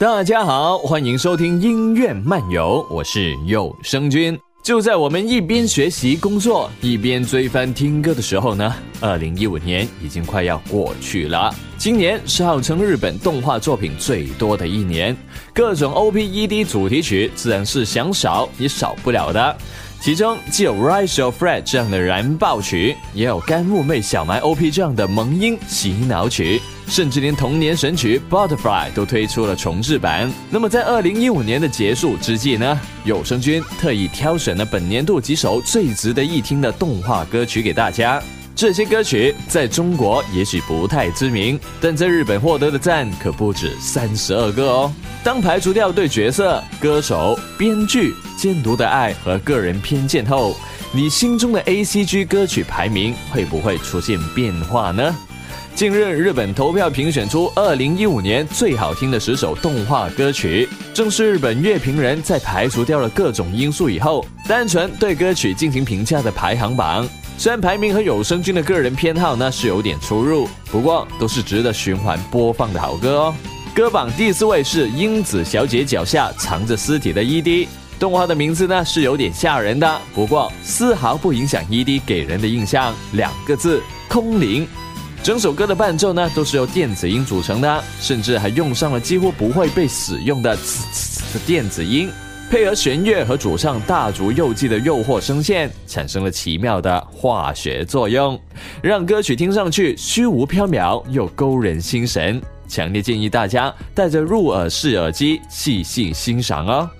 大家好，欢迎收听音乐漫游，我是有声君。就在我们一边学习工作，一边追番听歌的时候呢，二零一五年已经快要过去了。今年是号称日本动画作品最多的一年，各种 OP/ED 主题曲自然是想少也少不了的。其中既有《Rise of Fred》这样的燃爆曲，也有干木妹小埋 OP 这样的萌音洗脑曲。甚至连童年神曲《Butterfly》都推出了重制版。那么在二零一五年的结束之际呢，有声君特意挑选了本年度几首最值得一听的动画歌曲给大家。这些歌曲在中国也许不太知名，但在日本获得的赞可不止三十二个哦。当排除掉对角色、歌手、编剧、监督的爱和个人偏见后，你心中的 A C G 歌曲排名会不会出现变化呢？近日，日本投票评选出二零一五年最好听的十首动画歌曲，正是日本乐评人在排除掉了各种因素以后，单纯对歌曲进行评价的排行榜。虽然排名和有声君的个人偏好呢是有点出入，不过都是值得循环播放的好歌哦。歌榜第四位是英子小姐脚下藏着尸体的 ED，动画的名字呢是有点吓人的，不过丝毫不影响 ED 给人的印象，两个字：空灵。整首歌的伴奏呢，都是由电子音组成的，甚至还用上了几乎不会被使用的“呲呲呲”的电子音，配合弦乐和主唱大竹佑纪的诱惑声线，产生了奇妙的化学作用，让歌曲听上去虚无缥缈又勾人心神。强烈建议大家带着入耳式耳机细细欣赏哦。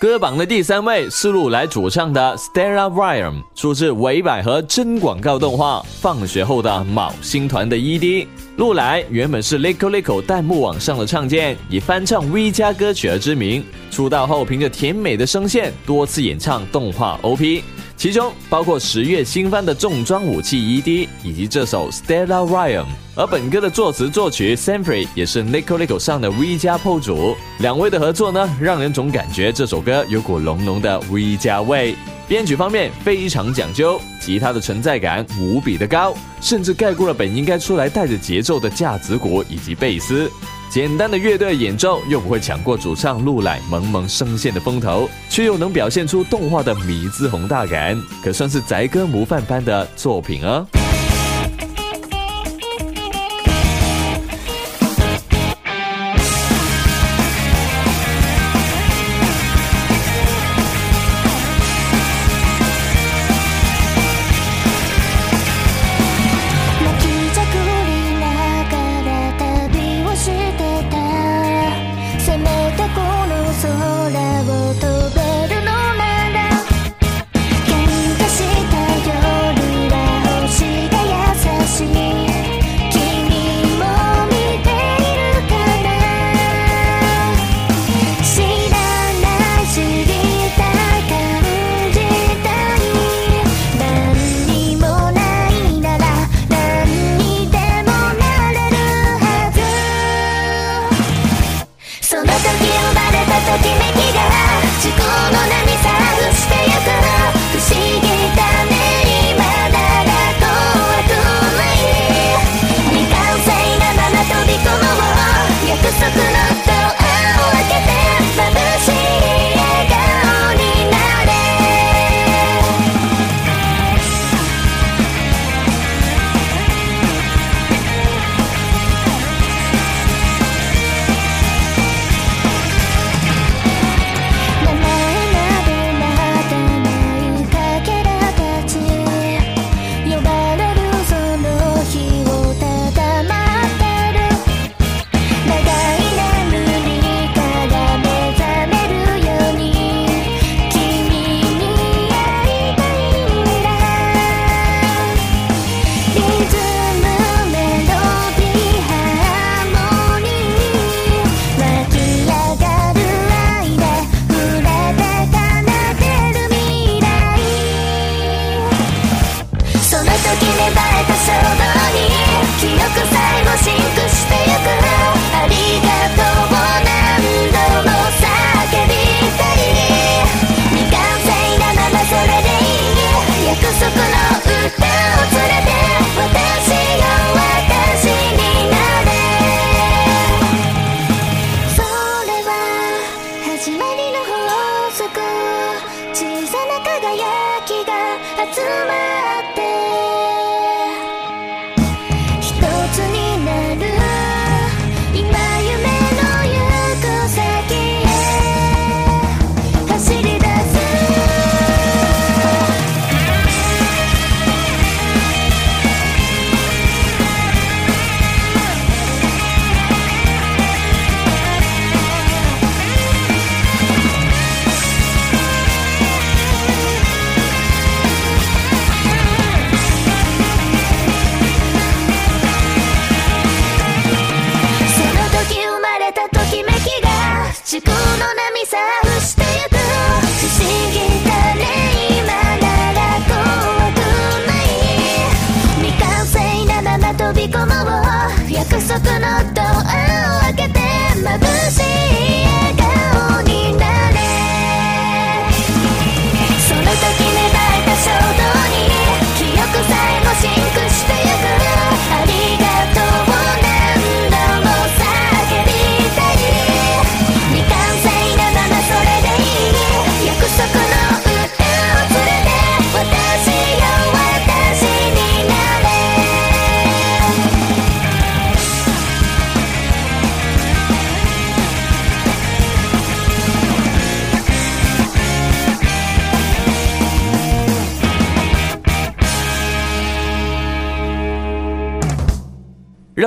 歌榜的第三位是路来主唱的《Stella Ryan》，出自韦百合真广告动画《放学后的卯星团》的 ED。路来原本是 Lico Lico 弹幕网上的唱见，以翻唱 V 加歌曲而知名。出道后，凭着甜美的声线，多次演唱动画 OP。其中包括十月新番的重装武器 ED，以及这首 Stella Ryan，而本歌的作词作曲 s a m f r y 也是 Nico Nico 上的 V 加 PO 主，两位的合作呢，让人总感觉这首歌有股浓浓的 V 加味。编曲方面非常讲究，吉他的存在感无比的高，甚至盖过了本应该出来带着节奏的架子鼓以及贝斯。简单的乐队演奏又不会抢过主唱陆乃萌萌声线的风头，却又能表现出动画的迷之宏大感，可算是宅歌模范般的作品哦。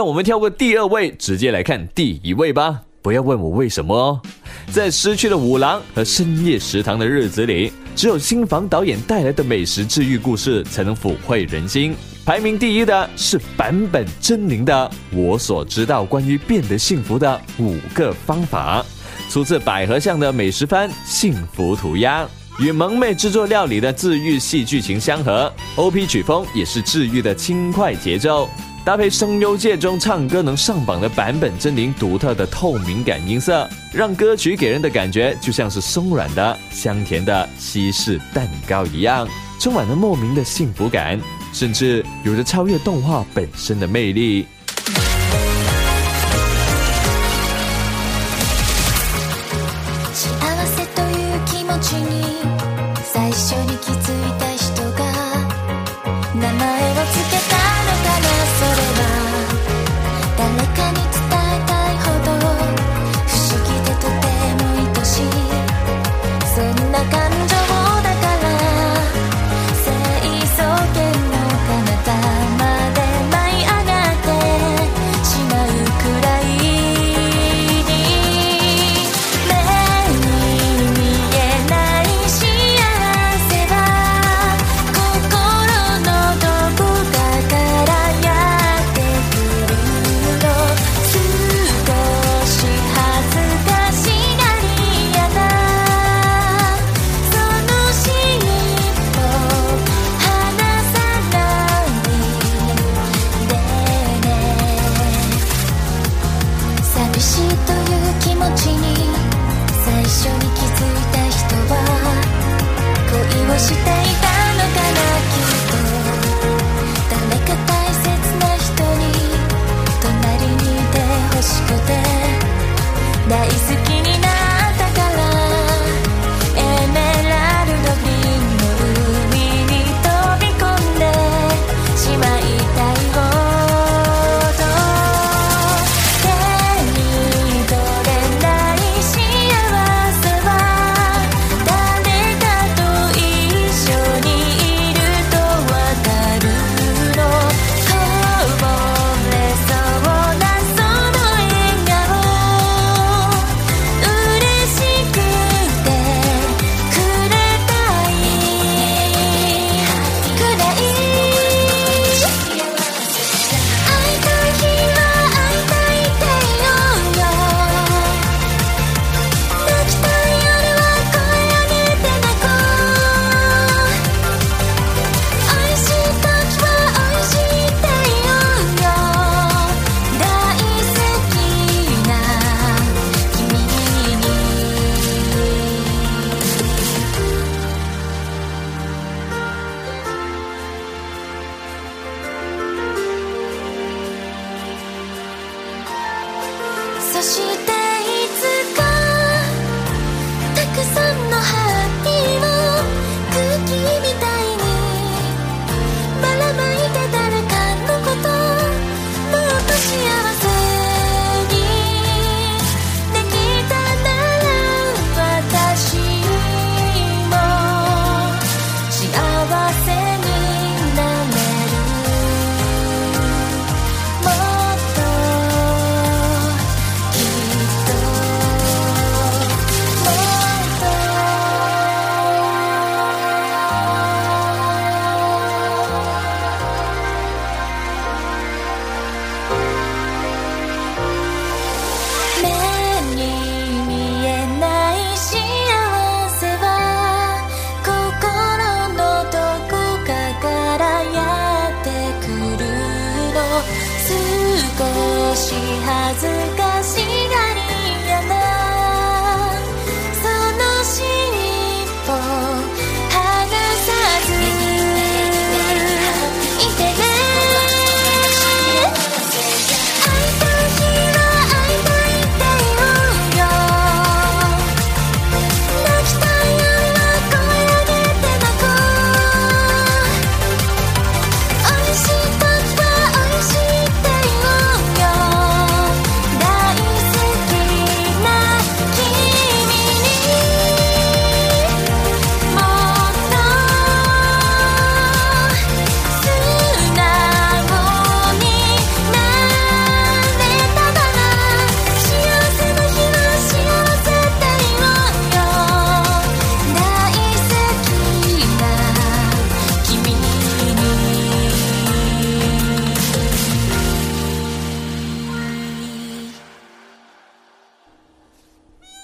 让我们跳过第二位，直接来看第一位吧。不要问我为什么哦。在失去了五郎和深夜食堂的日子里，只有新房导演带来的美食治愈故事才能抚慰人心。排名第一的是坂本真绫的《我所知道关于变得幸福的五个方法》，出自百合巷的美食番《幸福涂鸦》，与萌妹制作料理的治愈系剧情相合，OP 曲风也是治愈的轻快节奏。搭配声优界中唱歌能上榜的版本真灵独特的透明感音色，让歌曲给人的感觉就像是松软的、香甜的西式蛋糕一样，充满了莫名的幸福感，甚至有着超越动画本身的魅力。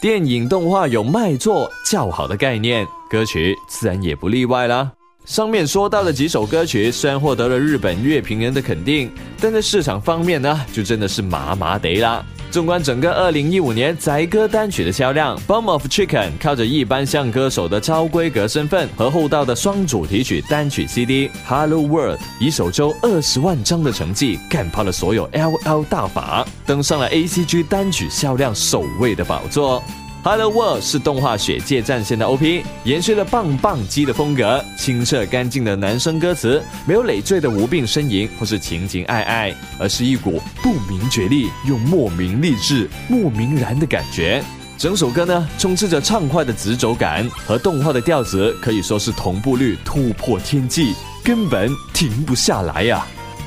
电影动画有卖座较好的概念，歌曲自然也不例外啦。上面说到的几首歌曲虽然获得了日本乐评人的肯定，但在市场方面呢，就真的是麻麻得啦。纵观整个二零一五年宅歌单曲的销量，《Bomb of Chicken》靠着一般像歌手的超规格身份和厚道的双主题曲单曲 CD《Hello World》，以首周二十万张的成绩干趴了所有 LL 大法，登上了 ACG 单曲销量首位的宝座。Hello World 是动画《血界战线》的 OP，延续了棒棒鸡的风格，清澈干净的男声歌词，没有累赘的无病呻吟或是情情爱爱，而是一股不明觉厉又莫名励志、莫名燃的感觉。整首歌呢，充斥着畅快的直轴感，和动画的调子可以说是同步率突破天际，根本停不下来呀！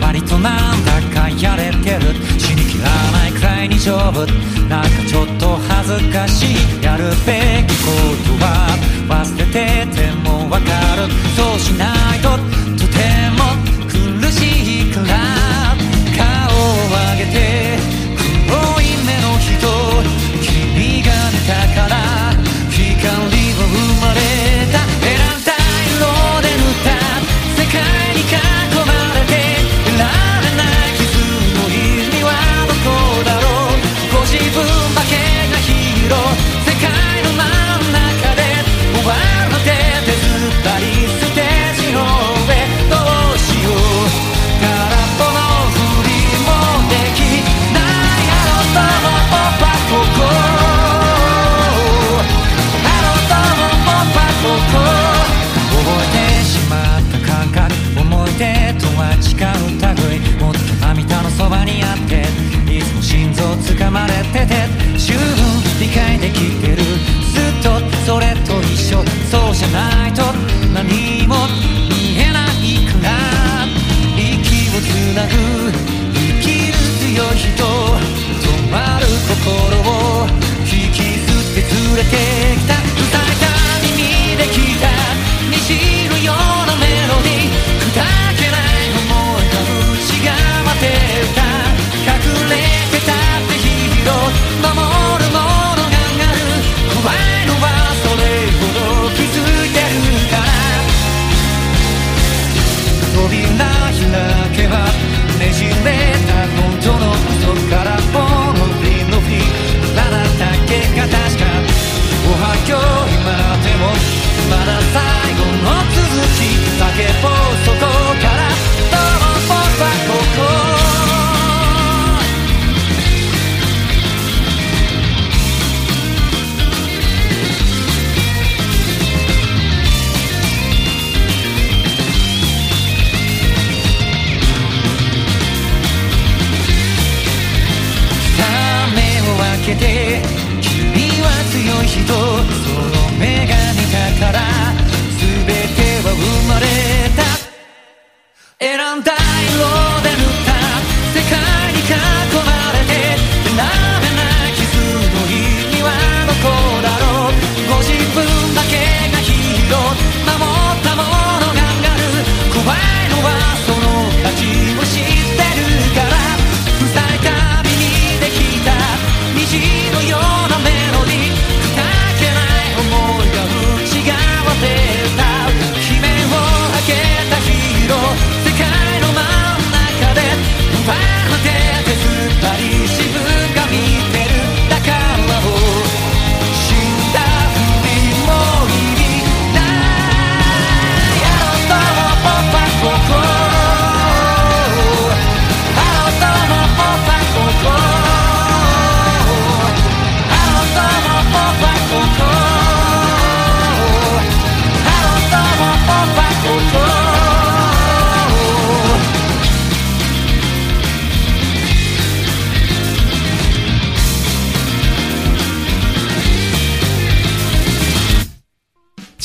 割となんだかやれてる。死にきらないくらいに丈夫。なんかちょっと恥ずかしい。やるべきこと。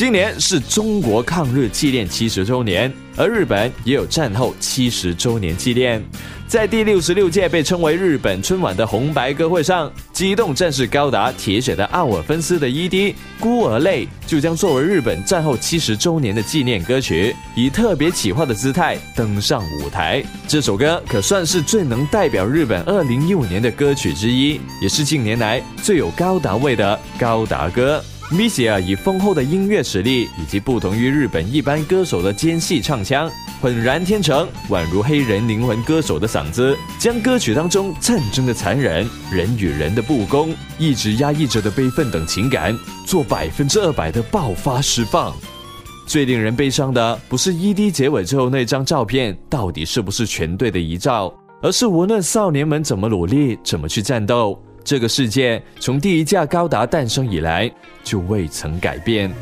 今年是中国抗日纪念七十周年，而日本也有战后七十周年纪念。在第六十六届被称为日本春晚的红白歌会上，机动战士高达铁血的奥尔芬斯的 ED《孤儿泪》就将作为日本战后七十周年的纪念歌曲，以特别企划的姿态登上舞台。这首歌可算是最能代表日本二零一五年的歌曲之一，也是近年来最有高达味的高达歌。Misia 以丰厚的音乐实力，以及不同于日本一般歌手的尖细唱腔，浑然天成，宛如黑人灵魂歌手的嗓子，将歌曲当中战争的残忍、人与人的不公、一直压抑着的悲愤等情感，做百分之二百的爆发释放。最令人悲伤的，不是 ED 结尾之后那张照片到底是不是全队的遗照，而是无论少年们怎么努力，怎么去战斗。这个世界从第一架高达诞生以来就未曾改变。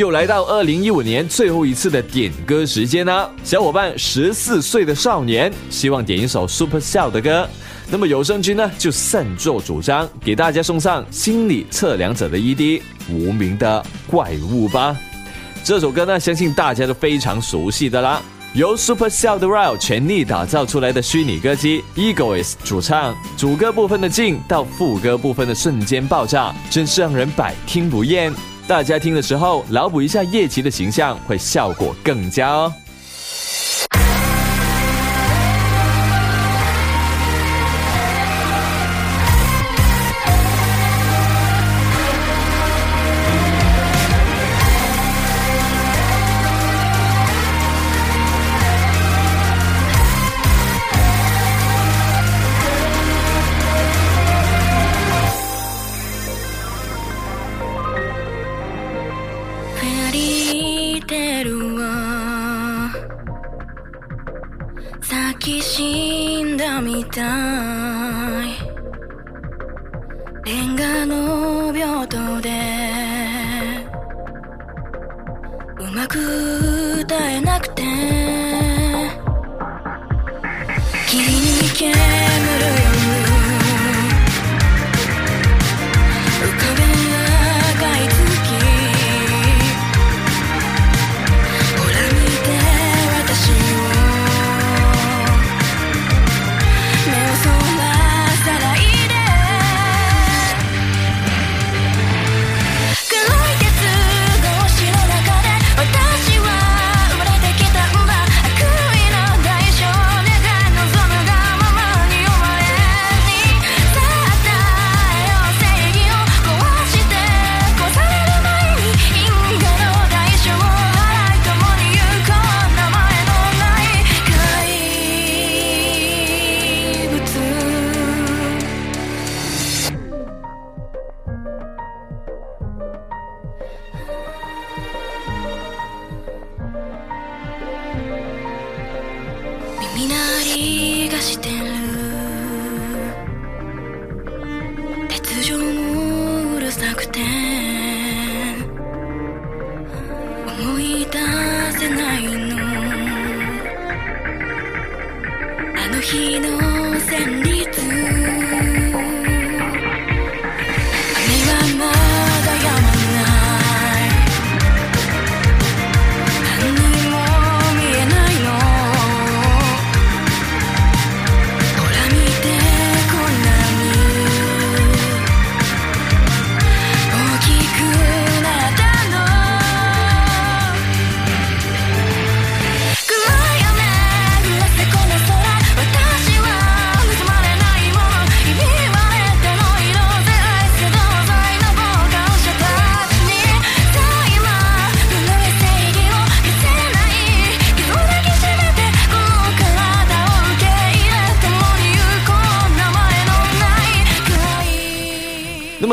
又来到二零一五年最后一次的点歌时间啦！小伙伴十四岁的少年希望点一首 Super Cell 的歌，那么有声君呢就擅作主张给大家送上心理测量者的 ED 无名的怪物吧。这首歌呢，相信大家都非常熟悉的啦。由 Super Cell 的 Ryle 全力打造出来的虚拟歌姬 Egoist 主唱，主歌部分的静到副歌部分的瞬间爆炸，真是让人百听不厌。大家听的时候，脑补一下叶琪的形象，会效果更佳哦。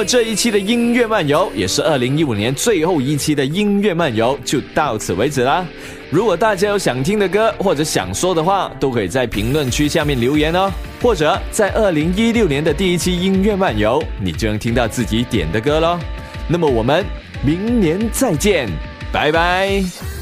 这一期的音乐漫游也是二零一五年最后一期的音乐漫游，就到此为止啦。如果大家有想听的歌或者想说的话，都可以在评论区下面留言哦。或者在二零一六年的第一期音乐漫游，你就能听到自己点的歌喽。那么我们明年再见，拜拜。